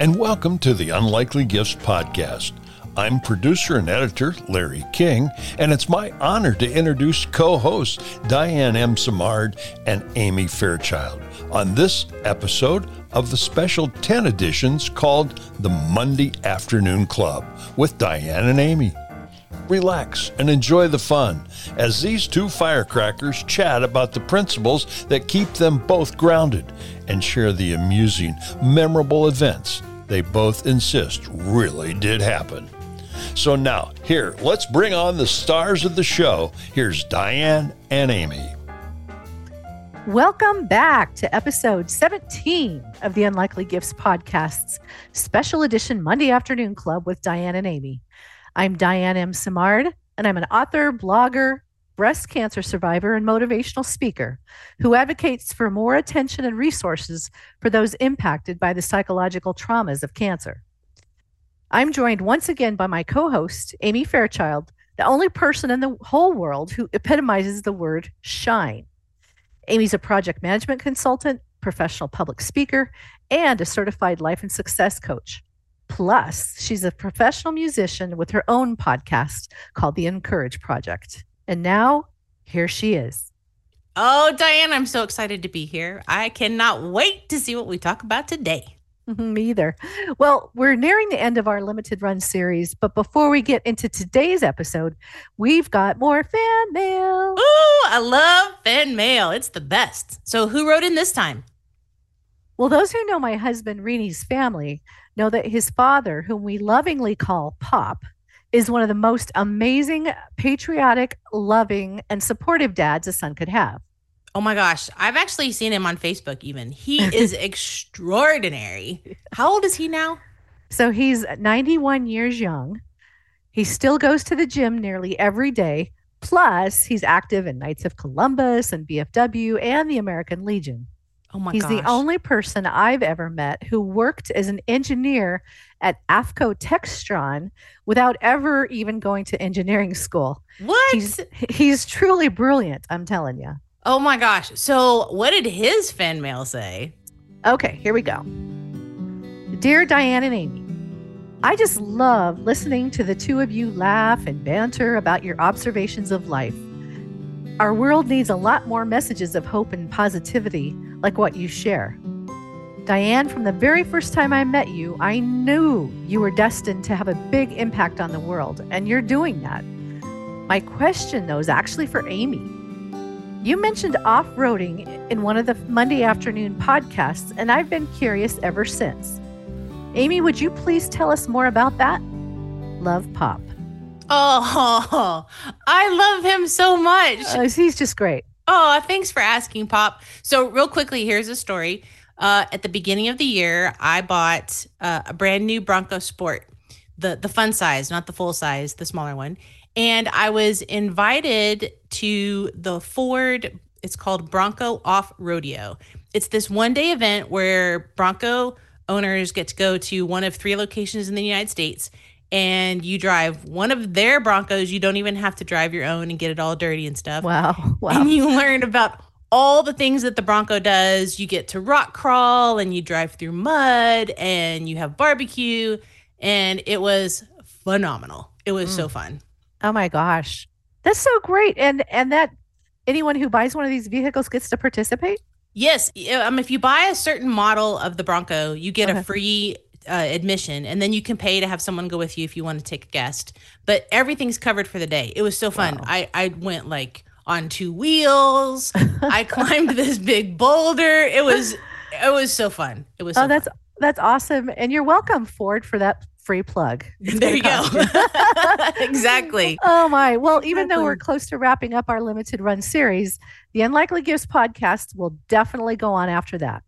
and welcome to the Unlikely Gifts Podcast. I'm producer and editor Larry King, and it's my honor to introduce co hosts Diane M. Simard and Amy Fairchild on this episode of the special 10 editions called the Monday Afternoon Club with Diane and Amy. Relax and enjoy the fun as these two firecrackers chat about the principles that keep them both grounded and share the amusing, memorable events they both insist really did happen. So now, here, let's bring on the stars of the show. Here's Diane and Amy. Welcome back to episode 17 of the Unlikely Gifts Podcast's special edition Monday Afternoon Club with Diane and Amy. I'm Diane M. Simard, and I'm an author, blogger, breast cancer survivor, and motivational speaker who advocates for more attention and resources for those impacted by the psychological traumas of cancer. I'm joined once again by my co host, Amy Fairchild, the only person in the whole world who epitomizes the word shine. Amy's a project management consultant, professional public speaker, and a certified life and success coach. Plus, she's a professional musician with her own podcast called The Encourage Project. And now, here she is. Oh, Diane, I'm so excited to be here. I cannot wait to see what we talk about today. Mm-hmm, me either. Well, we're nearing the end of our limited run series, but before we get into today's episode, we've got more fan mail. Ooh, I love fan mail. It's the best. So, who wrote in this time? Well, those who know my husband Reni's family know that his father, whom we lovingly call Pop, is one of the most amazing, patriotic, loving, and supportive dads a son could have. Oh my gosh, I've actually seen him on Facebook even. He is extraordinary. How old is he now? So he's 91 years young. He still goes to the gym nearly every day. Plus, he's active in Knights of Columbus and VFW and the American Legion. Oh my He's gosh. the only person I've ever met who worked as an engineer at AVCO Textron without ever even going to engineering school. What? He's he's truly brilliant, I'm telling you. oh my gosh. So, what did his fan mail say? Okay, here we go. Dear Diane and Amy, I just love listening to the two of you laugh and banter about your observations of life. Our world needs a lot more messages of hope and positivity like what you share. Diane, from the very first time I met you, I knew you were destined to have a big impact on the world, and you're doing that. My question, though, is actually for Amy. You mentioned off roading in one of the Monday afternoon podcasts, and I've been curious ever since. Amy, would you please tell us more about that? Love Pop. Oh, I love him so much. Uh, he's just great. Oh, thanks for asking, Pop. So, real quickly, here's a story. Uh, at the beginning of the year, I bought uh, a brand new Bronco Sport, the the fun size, not the full size, the smaller one. And I was invited to the Ford. It's called Bronco Off-Roadeo. It's this one day event where Bronco owners get to go to one of three locations in the United States and you drive one of their Broncos. You don't even have to drive your own and get it all dirty and stuff. Wow. Wow. And you learn about all the things that the Bronco does. You get to rock crawl and you drive through mud and you have barbecue. And it was phenomenal. It was so fun. Oh my gosh. That's so great. And and that anyone who buys one of these vehicles gets to participate? Yes. Um, if you buy a certain model of the Bronco, you get Okay. a free uh, admission and then you can pay to have someone go with you if you want to take a guest. But everything's covered for the day. It was so fun. Wow. I, I went like on two wheels. I climbed this big boulder. It was it was so fun. It was so oh, that's fun. that's awesome. And you're welcome, Ford, for that free plug. It's there you go. you. exactly. Oh my. Well, even though we're close to wrapping up our limited run series, the Unlikely Gifts podcast will definitely go on after that.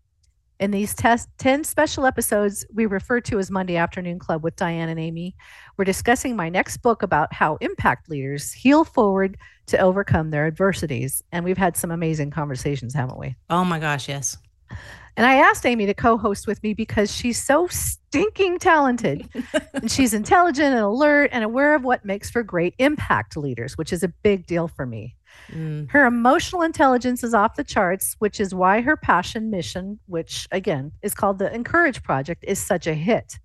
In these test 10 special episodes we refer to as Monday Afternoon Club with Diane and Amy, we're discussing my next book about how impact leaders heal forward to overcome their adversities. And we've had some amazing conversations, haven't we? Oh my gosh, yes. And I asked Amy to co host with me because she's so stinking talented. and she's intelligent and alert and aware of what makes for great impact leaders, which is a big deal for me. Mm. Her emotional intelligence is off the charts, which is why her passion mission, which again is called the Encourage Project, is such a hit.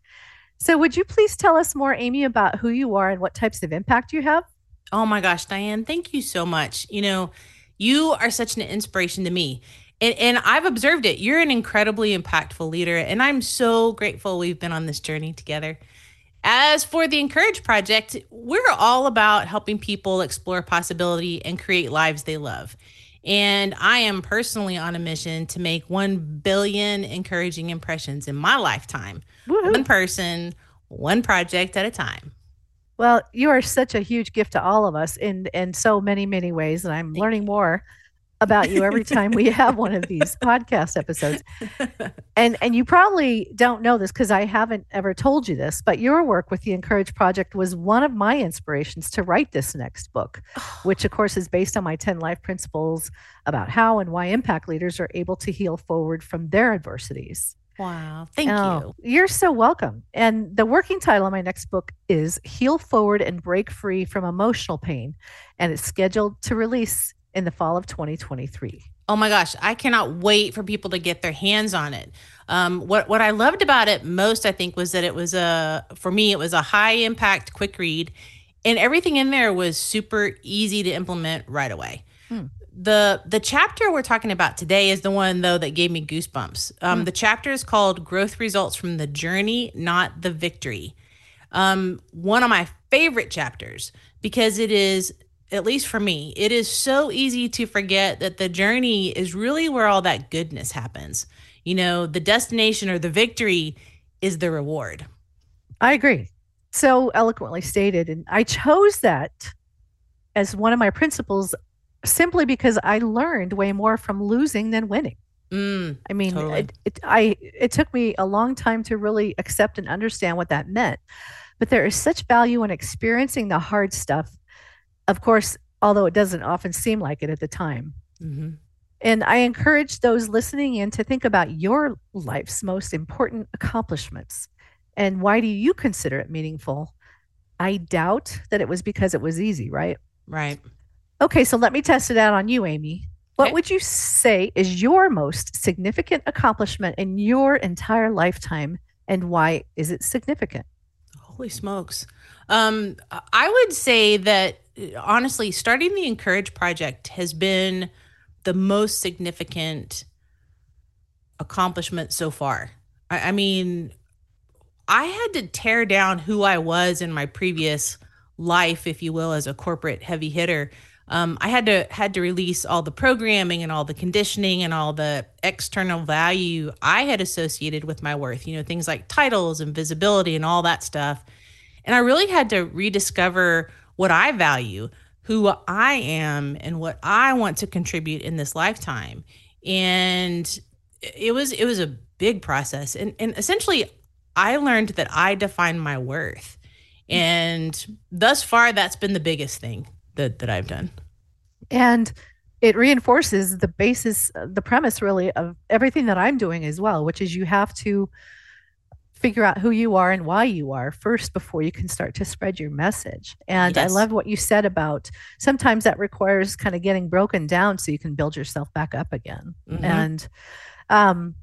So, would you please tell us more, Amy, about who you are and what types of impact you have? Oh my gosh, Diane, thank you so much. You know, you are such an inspiration to me. And, and I've observed it. You're an incredibly impactful leader. And I'm so grateful we've been on this journey together. As for the Encourage Project, we're all about helping people explore possibility and create lives they love. And I am personally on a mission to make 1 billion encouraging impressions in my lifetime. Woo-hoo. One person, one project at a time. Well, you are such a huge gift to all of us in in so many many ways and I'm Thank learning you. more about you every time we have one of these podcast episodes. And and you probably don't know this because I haven't ever told you this, but your work with the Encourage Project was one of my inspirations to write this next book, which of course is based on my 10 life principles about how and why impact leaders are able to heal forward from their adversities. Wow. Thank oh, you. You're so welcome. And the working title of my next book is Heal Forward and Break Free from Emotional Pain. And it's scheduled to release in the fall of 2023. Oh my gosh, I cannot wait for people to get their hands on it. Um, what what I loved about it most, I think, was that it was a for me it was a high impact, quick read, and everything in there was super easy to implement right away. Hmm. The the chapter we're talking about today is the one though that gave me goosebumps. Um, hmm. The chapter is called "Growth Results from the Journey, Not the Victory." Um, one of my favorite chapters because it is at least for me, it is so easy to forget that the journey is really where all that goodness happens. You know, the destination or the victory is the reward. I agree. So eloquently stated. And I chose that as one of my principles simply because I learned way more from losing than winning. Mm, I mean, totally. it, it, I it took me a long time to really accept and understand what that meant. But there is such value in experiencing the hard stuff of course, although it doesn't often seem like it at the time. Mm-hmm. And I encourage those listening in to think about your life's most important accomplishments and why do you consider it meaningful? I doubt that it was because it was easy, right? Right. Okay, so let me test it out on you, Amy. What okay. would you say is your most significant accomplishment in your entire lifetime and why is it significant? Holy smokes. Um, I would say that honestly, starting the Encourage Project has been the most significant accomplishment so far. I, I mean, I had to tear down who I was in my previous life, if you will, as a corporate heavy hitter. Um, I had to had to release all the programming and all the conditioning and all the external value I had associated with my worth. You know, things like titles and visibility and all that stuff. And I really had to rediscover what I value, who I am, and what I want to contribute in this lifetime. And it was it was a big process. And and essentially I learned that I define my worth. And thus far that's been the biggest thing that that I've done. And it reinforces the basis the premise really of everything that I'm doing as well, which is you have to figure out who you are and why you are first before you can start to spread your message. And yes. I love what you said about sometimes that requires kind of getting broken down so you can build yourself back up again. Mm-hmm. And um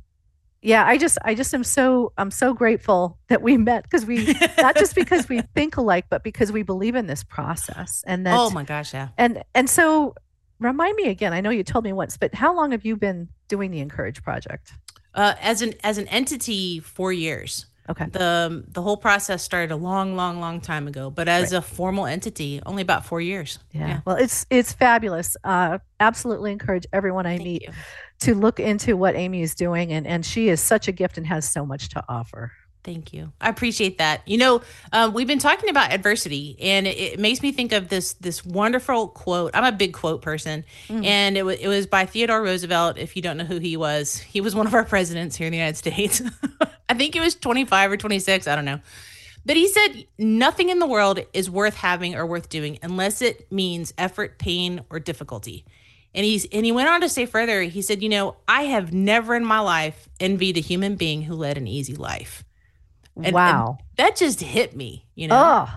yeah, I just I just am so I'm so grateful that we met because we not just because we think alike, but because we believe in this process. And that Oh my gosh, yeah. And and so remind me again, I know you told me once, but how long have you been doing the Encourage project? Uh, as an as an entity, four years. Okay. The the whole process started a long, long, long time ago, but as right. a formal entity, only about four years. Yeah. yeah. Well, it's it's fabulous. Uh, absolutely encourage everyone I Thank meet you. to look into what Amy is doing, and and she is such a gift and has so much to offer. Thank you. I appreciate that. You know, um, we've been talking about adversity, and it, it, makes me think of this this wonderful quote. I'm a big quote person, mm. and it was it was by Theodore Roosevelt. If you don't know who he was, he was one of our presidents here in the United States. I think it was 25 or 26. I don't know. But he said, nothing in the world is worth having or worth doing unless it means effort, pain, or difficulty. And he's and he went on to say further, he said, you know, I have never in my life envied a human being who led an easy life. And, wow. And that just hit me, you know. Oh,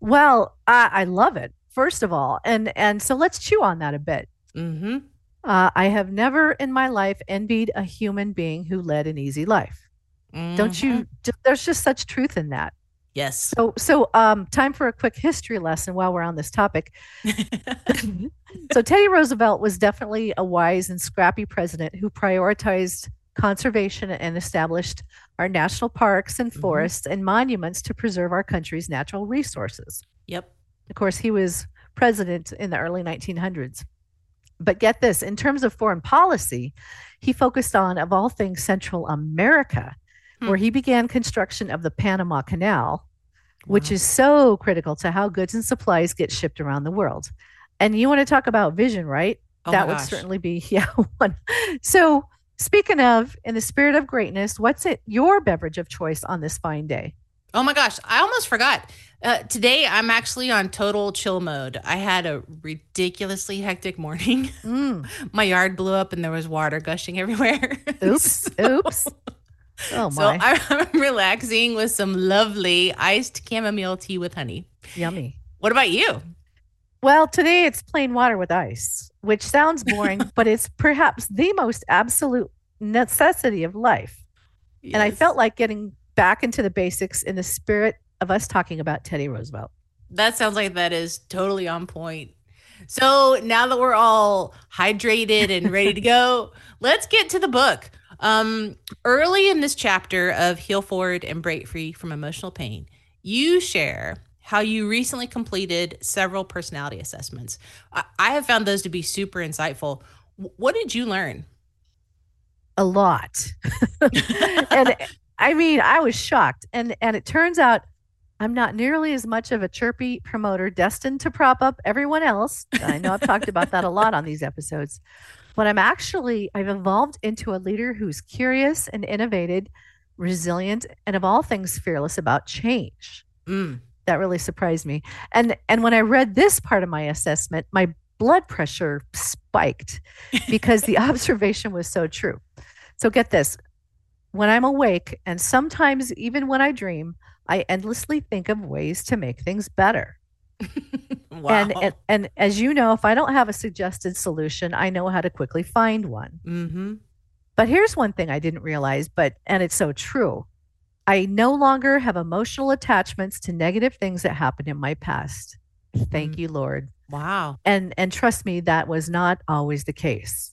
well, I, I love it first of all, and and so let's chew on that a bit. Mm-hmm. Uh, I have never in my life envied a human being who led an easy life. Don't Mm-hmm. you? There's just such truth in that. Yes. So, so um, time for a quick history lesson while we're on this topic. so, Teddy Roosevelt was definitely a wise and scrappy president who prioritized conservation and established our national parks and Mhm. forests and monuments to preserve our country's natural resources. yep. Of course, he was president in the early 1900s. But get this in terms of foreign policy, he focused on, of all things, Central America, where Hmm. he began construction of the Panama Canal, which Wow. is so critical to how goods and supplies get shipped around the world. And you want to talk about vision, right? Oh that would certainly be, yeah, one. So, speaking of, in the spirit of greatness, what's it your beverage of choice on this fine day? Oh my gosh, I almost forgot. Uh, today I'm actually on total chill mode. I had a ridiculously hectic morning. Mm, My yard blew up and there was water gushing everywhere. oops, So- oops. Oh my, I'm I'm relaxing with some lovely iced chamomile tea with honey. yummy. What about you? Well, today it's plain water with ice, which sounds boring, but it's perhaps the most absolute necessity of life. And I felt like getting back into the basics in the spirit of us talking about Teddy Roosevelt. that sounds like that is totally on point. So now that we're all hydrated and ready to go, let's get to the book. Um, early in this chapter of Heal Forward and Break Free from Emotional Pain, you share how you recently completed several personality assessments. I, I have found those to be super insightful. W- What did you learn? A lot. and I mean, I was shocked. And and it turns out I'm not nearly as much of a chirpy promoter destined to prop up everyone else. I know I've talked about that a lot on these episodes. But I'm actually I've evolved into a leader who's curious and innovative, resilient, and of all things fearless about change. Mm. That really surprised me and and when i read this part of my assessment my blood pressure spiked because the observation was so true so get this when i'm awake and sometimes even when i dream i endlessly think of ways to make things better Wow. and, and and as you know if i don't have a suggested solution i know how to quickly find one mm-hmm. but here's one thing I didn't realize, but and it's so true. I no longer have emotional attachments to negative things that happened in my past. Thank Mm. you, Lord. Wow. And and trust me, that was not always the case.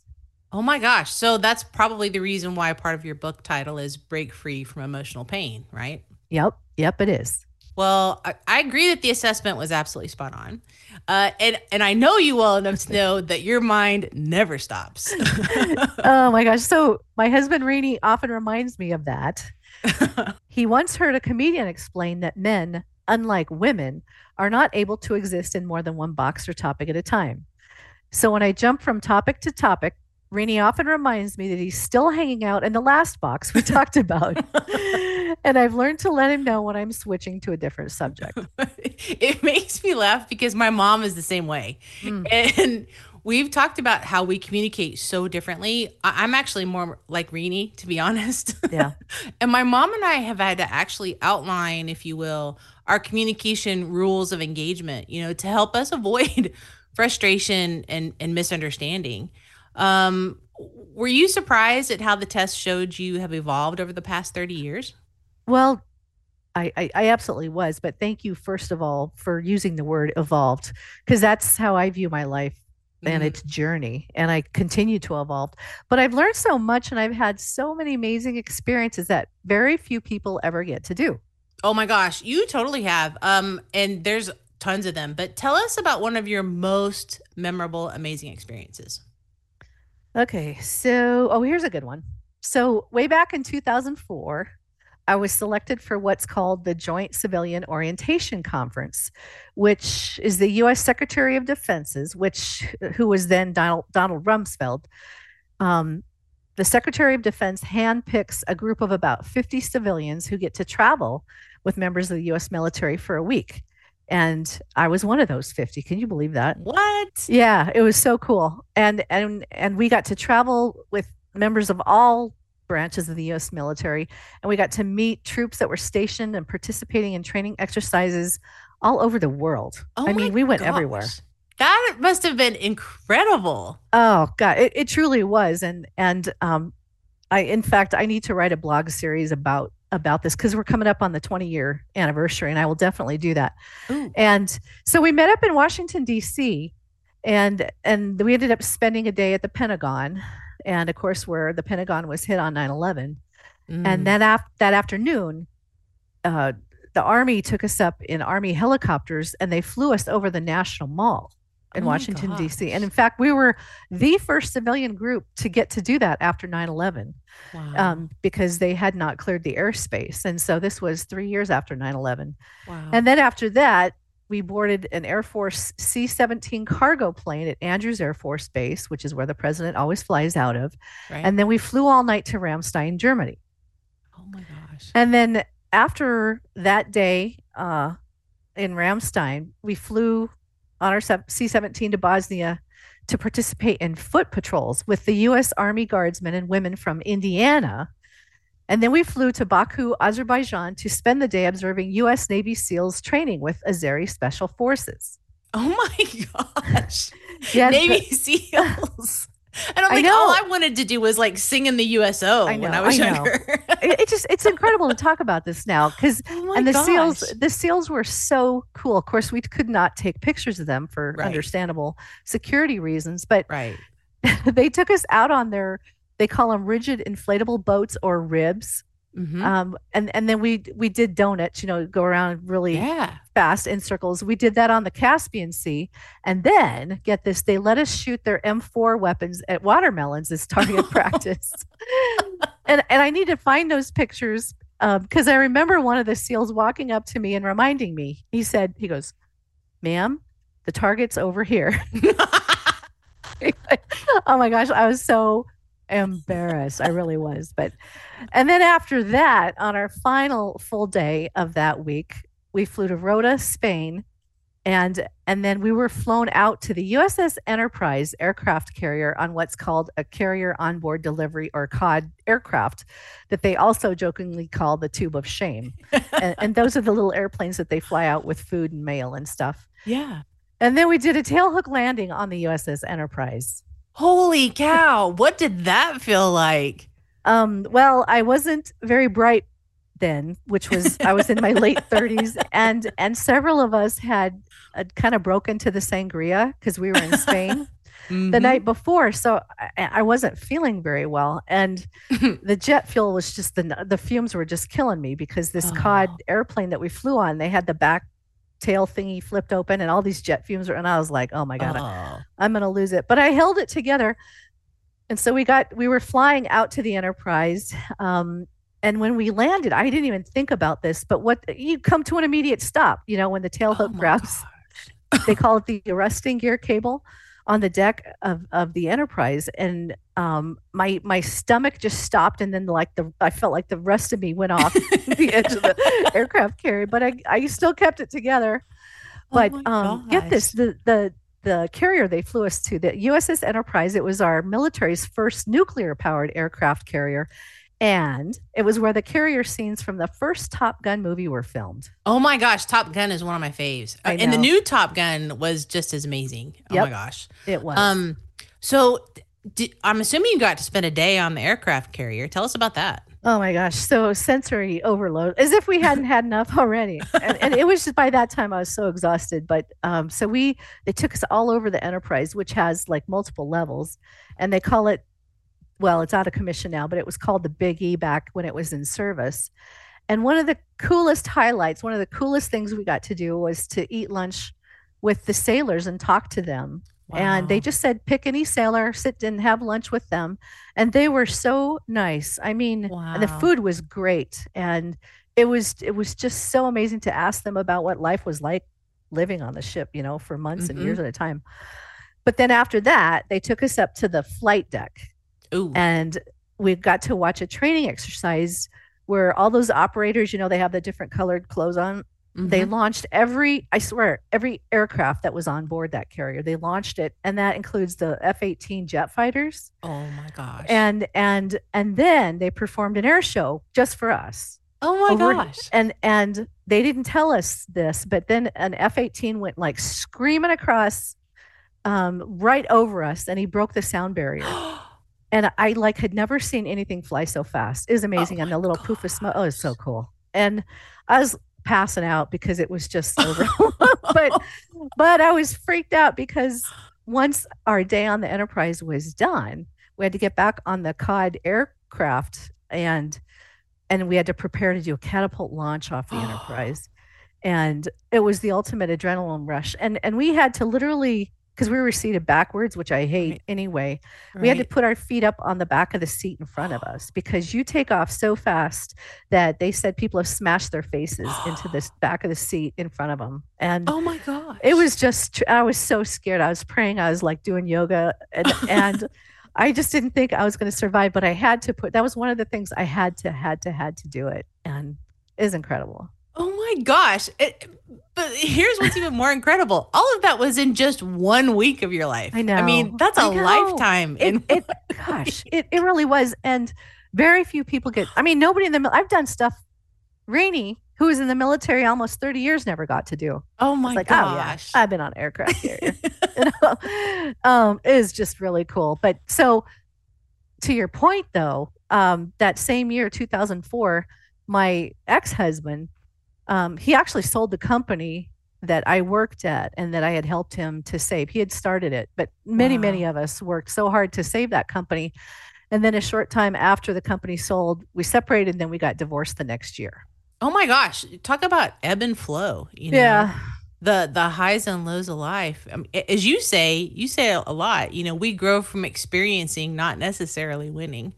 Oh my gosh. So that's probably the reason why part of your book title is Break Free from Emotional Pain, right? Yep, yep, it is. Well, I, I agree that the assessment was absolutely spot on. Uh, and, and I know you well enough to know that your mind never stops. oh my gosh. So my husband Rainey often reminds me of that. He once heard a comedian explain that men, unlike women, are not able to exist in more than one box or topic at a time. So when I jump from topic to topic, Rainey often reminds me that he's still hanging out in the last box we talked about. and I've learned to let him know when I'm switching to a different subject. it makes me laugh because my mom is the same way. Mm. And we've talked about how we communicate so differently. I- I'm actually more like Rini, to be honest. Yeah. and my mom and I have had to actually outline, if you will, our communication rules of engagement, you know, to help us avoid frustration and, and misunderstanding. Um, were you surprised at how the test showed you have evolved over the past 30 years? Well, I, I, I absolutely was, but thank you first of all for using the word evolved because that's how I view my life and Mhm. its journey and I continue to evolve. But I've learned so much and I've had so many amazing experiences that very few people ever get to do. Oh my gosh, you totally have. Um, and there's tons of them. But tell us about one of your most memorable, amazing experiences. Okay, so oh, here's a good one. So way back in 2004, I was selected for what's called the Joint Civilian Orientation Conference, which is the U.S. Secretary of Defense's, which who was then Donald Donald Rumsfeld. Um, the Secretary of Defense handpicks a group of about 50 civilians who get to travel with members of the U.S. military for a week, and I was one of those 50. Can you believe that? What? Yeah, it was so cool. And and and we got to travel with members of all branches of the US military and we got to meet troops that were stationed and participating in training exercises all over the world. Oh I mean, we went everywhere. That must have been incredible. Oh God, it, it truly was. And and um I in fact I need to write a blog series about about this because we're coming up on the 20 year anniversary and I will definitely do that. Ooh. And so we met up in Washington D.C. and and we ended up spending a day at the Pentagon, and of course where the Pentagon was hit on 9/11. Mm. And then af- that afternoon, uh, the Army took us up in Army helicopters and they flew us over the National Mall in Oh Washington D.C. And in fact, we were the first civilian group to get to do that after 9/11 wow. um, because they had not cleared the airspace. And so this was three years after 9/11. wow. And then after that, we boarded an Air Force C 17 cargo plane at Andrews Air Force Base, which is where the president always flies out of. right? And then we flew all night to Ramstein, Germany. oh my gosh. And then after that day uh, in Ramstein, we flew on our C 17 to Bosnia to participate in foot patrols with the U.S. Army Guardsmen and women from Indiana. And then we flew to Baku, Azerbaijan to spend the day observing U.S. Navy SEALs training with Azeri Special Forces. Oh my gosh. Yes, Navy SEALs. And I'm I like, all. I wanted to do was like sing in the USO I when I was I know. younger. it, it just it's incredible to talk about this now because oh and the gosh. seals the seals were so cool of course we could not take pictures of them for Right. understandable security reasons but Right. they took us out on their they call them rigid inflatable boats or ribs Mhm. um and and then we we did donuts you know go around really yeah. fast in circles we did that on the caspian sea and then get this they let us shoot their m4 weapons at watermelons as target practice and and i need to find those pictures because i remember one of the seals walking up to me and reminding me he said he goes ma'am the target's over here oh my gosh i was so embarrassed. I really was but and then after that on our final full day of that week we flew to rota spain and and then we were flown out to the uss enterprise aircraft carrier on what's called a carrier onboard delivery or cod aircraft that they also jokingly call the tube of shame. And, and those are the little airplanes that they fly out with food and mail and stuff. Yeah. and then we did a tailhook landing on the uss enterprise Holy cow. What did that feel like? Um, well, I wasn't very bright then, which was I was in my late 30s, and and several of us had uh, kind of broken to the sangria because we were in Spain the Mhm. night before, so I, I wasn't feeling very well, and the jet fuel was just the the fumes were just killing me because this cod Oh. airplane that we flew on, they had the back tail thingy flipped open and all these jet fumes were, and I was like, oh my god, Oh. I'm going to lose it. But I held it together. And so we got, we were flying out to the Enterprise. Um, and when we landed, I didn't even think about this, but what you come to an immediate stop, you know, when the tail Oh hook my grabs, they call it the arresting gear cable on the deck of, of the Enterprise. And um, my, my stomach just stopped. And then like the, I felt like the rest of me went off the edge of the aircraft carrier, but I, I still kept it together Oh but my um, get this the the the carrier they flew us to the USS Enterprise. It was our military's first nuclear powered aircraft carrier, and it was where the carrier scenes from the first Top Gun movie were filmed. Oh my gosh, Top Gun is one of my faves. I Uh, and the new Top Gun was just as amazing. Oh Yep. my gosh. It was. Um so di- I'm assuming you got to spend a day on the aircraft carrier. Tell us about that. oh my gosh, so sensory overload, as if we hadn't had enough already. And, and it was just by that time I was so exhausted. But um, so we they took us all over the Enterprise, which has like multiple levels, and they call it well, it's out of commission now, but it was called the Big E back when it was in service. And one of the coolest highlights, one of the coolest things we got to do was to eat lunch with the sailors and talk to them. And they just said, pick any sailor, sit and have lunch with them. And they were so nice. I mean, and the food was great. And it was it was just so amazing to ask them about what life was like living on the ship, you know, for months and years mm-hmm. at a time. But then after that, they took us up to the flight deck Ooh. and we got to watch a training exercise where all those operators, you know, they have the different colored clothes on. They Mhm. launched every, I swear, every aircraft that was on board that carrier. They launched it, and that includes the F-18 jet fighters. Oh my gosh. And and and then they performed an air show just for us. Oh my over- gosh. and and they didn't tell us this, but then an F-18 went like screaming across um, right over us, and he broke the sound barrier. and I like had never seen anything fly so fast. It was oh amazing, and the little poof of smoke. Oh, it's so cool. And I was passing out because it was just over. but but I was freaked out because once our day on the Enterprise was done, we had to get back on the COD aircraft and and we had to prepare to do a catapult launch off the Enterprise. And it was the ultimate adrenaline rush. And and we had to literally because we were seated backwards, which I hate Right. anyway. We had to put our feet up on the back of the seat in front of us because you take off so fast that they said people have smashed their faces into this back of the seat in front of them. And Oh my god, it was just I was so scared. I was praying. I was like doing yoga, and, and I just didn't think I was going to survive. But I had to put. That was one of the things I had to, had to, had to do it, and is incredible. My gosh. It, but here's what's even more incredible. All of that was in just one week of your life. I know. I mean, that's a lifetime. It, in it gosh, it, it really was, and very few people get. I mean, nobody in the. I've done stuff. Rainey, who was in the military almost thirty years, never got to do. oh my like, oh yeah, gosh. I've been on aircraft carrier. you know, um, it is just really cool. But so, to your point, though, um, that same year, 2004, my ex-husband, um, he actually sold the company that I worked at and that I had helped him to save. He had started it, but many, many of us worked so hard to save that company. And then a short time after the company sold, we separated. And then we got divorced the next year. oh my gosh. Talk about ebb and flow. You know? Yeah. the the highs and lows of life. I mean, as you say, you say a lot. You know, we grow from experiencing, not necessarily winning.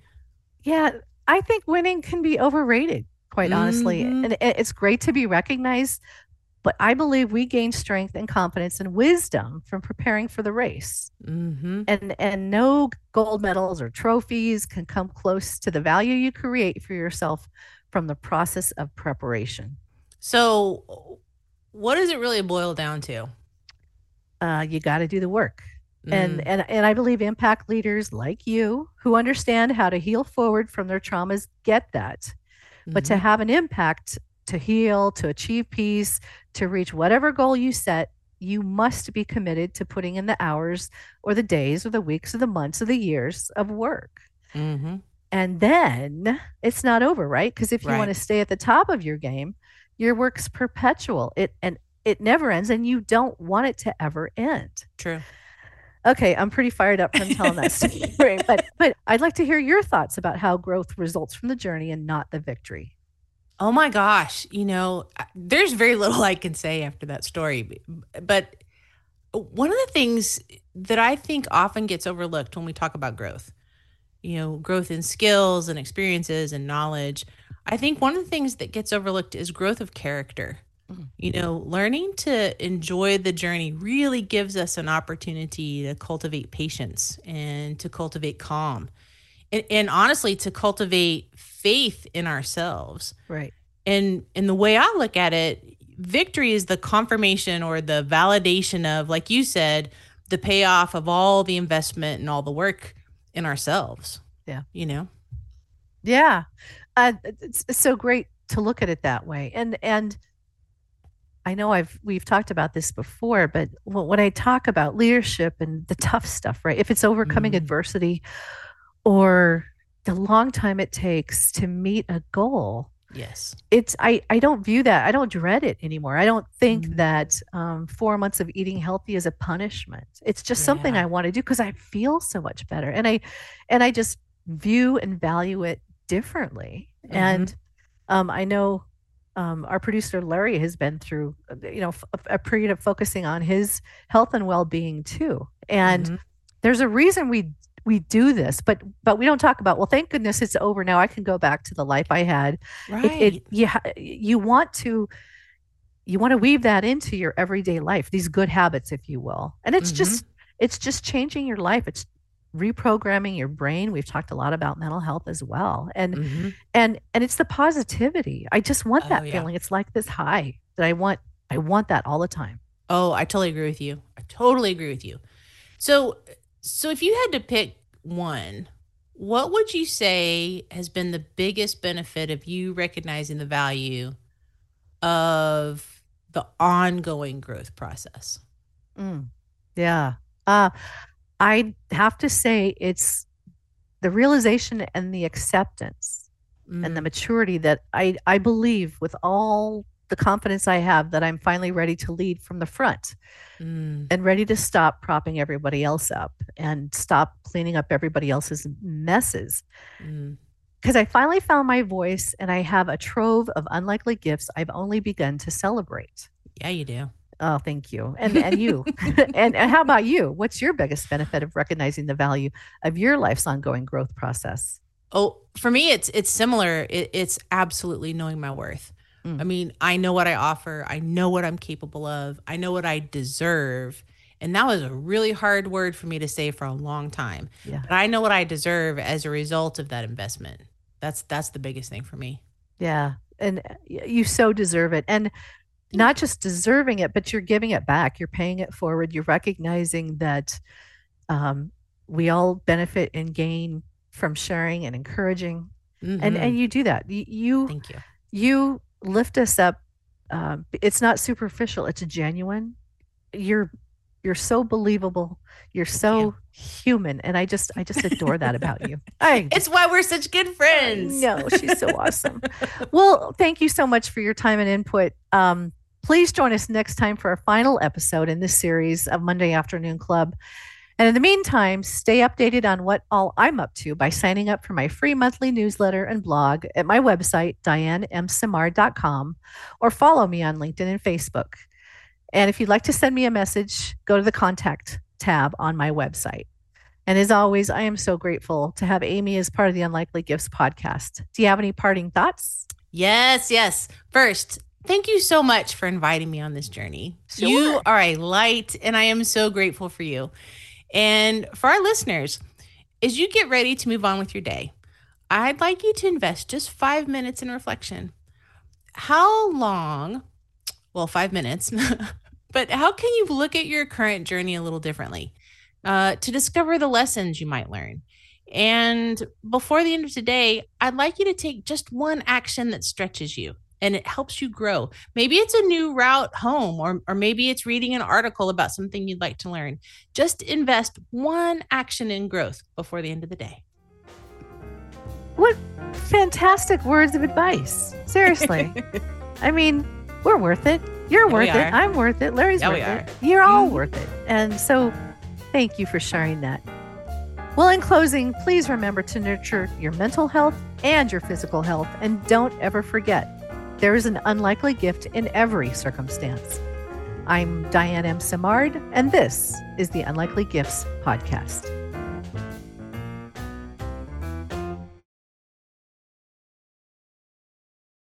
Yeah, I think winning can be overrated, quite honestly. Mhm. And it- it's great to be recognized, but I believe we gain strength and confidence and wisdom from preparing for the race. Mm-hmm. And and no gold medals or trophies can come close to the value you create for yourself from the process of preparation. So, what does it really boil down to? Uh, you got to do the work. and Mm, and and I believe impact leaders like you who understand how to heal forward from their traumas get that. But to mhm. have an impact, to heal, to achieve peace, to reach whatever goal you set, you must be committed to putting in the hours or the days or the weeks or the months or the years of work. Mhm. And then it's not over, right? Because if you want to stay at the top of your game, your work's perpetual. It and it never ends and you don't want it to ever end. true. Okay, I'm pretty fired up from telling that story, but but I'd like to hear your thoughts about how growth results from the journey and not the victory. Oh my gosh, you know, there's very little I can say after that story, but one of the things that I think often gets overlooked when we talk about growth, you know, growth in skills and experiences and knowledge, I think one of the things that gets overlooked is growth of character. Mhm. You know, learning to enjoy the journey really gives us an opportunity to cultivate patience and to cultivate calm. And, and honestly, to cultivate faith in ourselves Right. and and the way I look at it, victory is the confirmation or the validation of, like you said, the payoff of all the investment and all the work in ourselves. Yeah. You know? Yeah. Uh, it's, it's so great to look at it that way. And and I know I've we've talked about this before, but when I talk about leadership and the tough stuff, right? If it's overcoming Mhm. adversity or the long time it takes to meet a goal, Yes. it's I I don't view that. I don't dread it anymore. I don't think Mhm. that um, four months of eating healthy is a punishment. It's just something I want to do because I feel so much better, and I and I just view and value it differently. Mhm. And um, I know um, our producer Larry has been through uh, you know a period of focusing on his health and well being too, and Mhm. there's a reason we we do this but but we don't talk about well thank goodness it's over now i can go back to the life i had right. it, it you, ha- you want to you want to weave that into your everyday life these good habits if you will and it's Mhm. just it's just changing your life it's reprogramming your brain we've talked a lot about mental health as well and Mhm. and and it's the positivity i just want Oh, that yeah. feeling it's like this high that i want i want that all the time Oh, I totally agree with you. I totally agree with you. So, so if you had to pick one what would you say has been the biggest benefit of you recognizing the value of the ongoing growth process? Mm, yeah. Uh, I have to say it's the realization and the acceptance mm. and the mm. maturity that I, I believe with all the confidence I have that I'm finally ready to lead from the front mm. and ready to stop propping everybody else up and stop cleaning up everybody else's messes. Because mm. I finally found my voice and I have a trove of unlikely gifts I've only begun to celebrate. Yeah, you do. Oh, thank you. And and you. and, and how about you? What's your biggest benefit of recognizing the value of your life's ongoing growth process? Oh, for me it's it's similar. It, it's absolutely knowing my worth. Mm. I mean, I know what I offer. I know what I'm capable of. I know what I deserve. And that was a really hard word for me to say for a long time. Yeah. But I know what I deserve as a result of that investment. That's that's the biggest thing for me. Yeah. And you so deserve it. And not just deserving it, but you're giving it back. You're paying it forward. You're recognizing that um, we all benefit and gain from sharing and encouraging. Mm-hmm. And and you do that. You, you thank you. You lift us up. Um, it's not superficial. It's genuine. You're you're so believable. You're so you. human, and I just I just adore that about you. I, it's why we're such good friends. No, she's so awesome. well, thank you so much for your time and input. Um, please join us next time for our final episode in this series of Monday Afternoon Club. And in the meantime, stay updated on what all I'm up to by signing up for my free monthly newsletter and blog at my website, dianemsimard.com, or follow me on LinkedIn and Facebook. And if you'd like to send me a message, go to the contact tab on my website. And as always, I am so grateful to have Amy as part of the Unlikely Gifts podcast. Do you have any parting thoughts? Yes, yes. First, thank you so much for inviting me on this journey. Sure. You are a light, and I am so grateful for you. And for our listeners, as you get ready to move on with your day, I'd like you to invest just five minutes in reflection. How long, well, five minutes, but how can you look at your current journey a little differently uh, to discover the lessons you might learn? And before the end of today, I'd like you to take just one action that stretches you and it helps you grow. Maybe it's a new route home, or, or maybe it's reading an article about something you'd like to learn. Just invest one action in growth before the end of the day. What fantastic words of advice. Seriously. I mean, we're worth it. You're worth it. I'm worth it. Larry's yeah, worth it. You're all mm-hmm. worth it. And so thank you for sharing that. Well, in closing, please remember to nurture your mental health and your physical health. And don't ever forget there is an unlikely gift in every circumstance. I'm Diane M. Simard, and this is the Unlikely Gifts Podcast.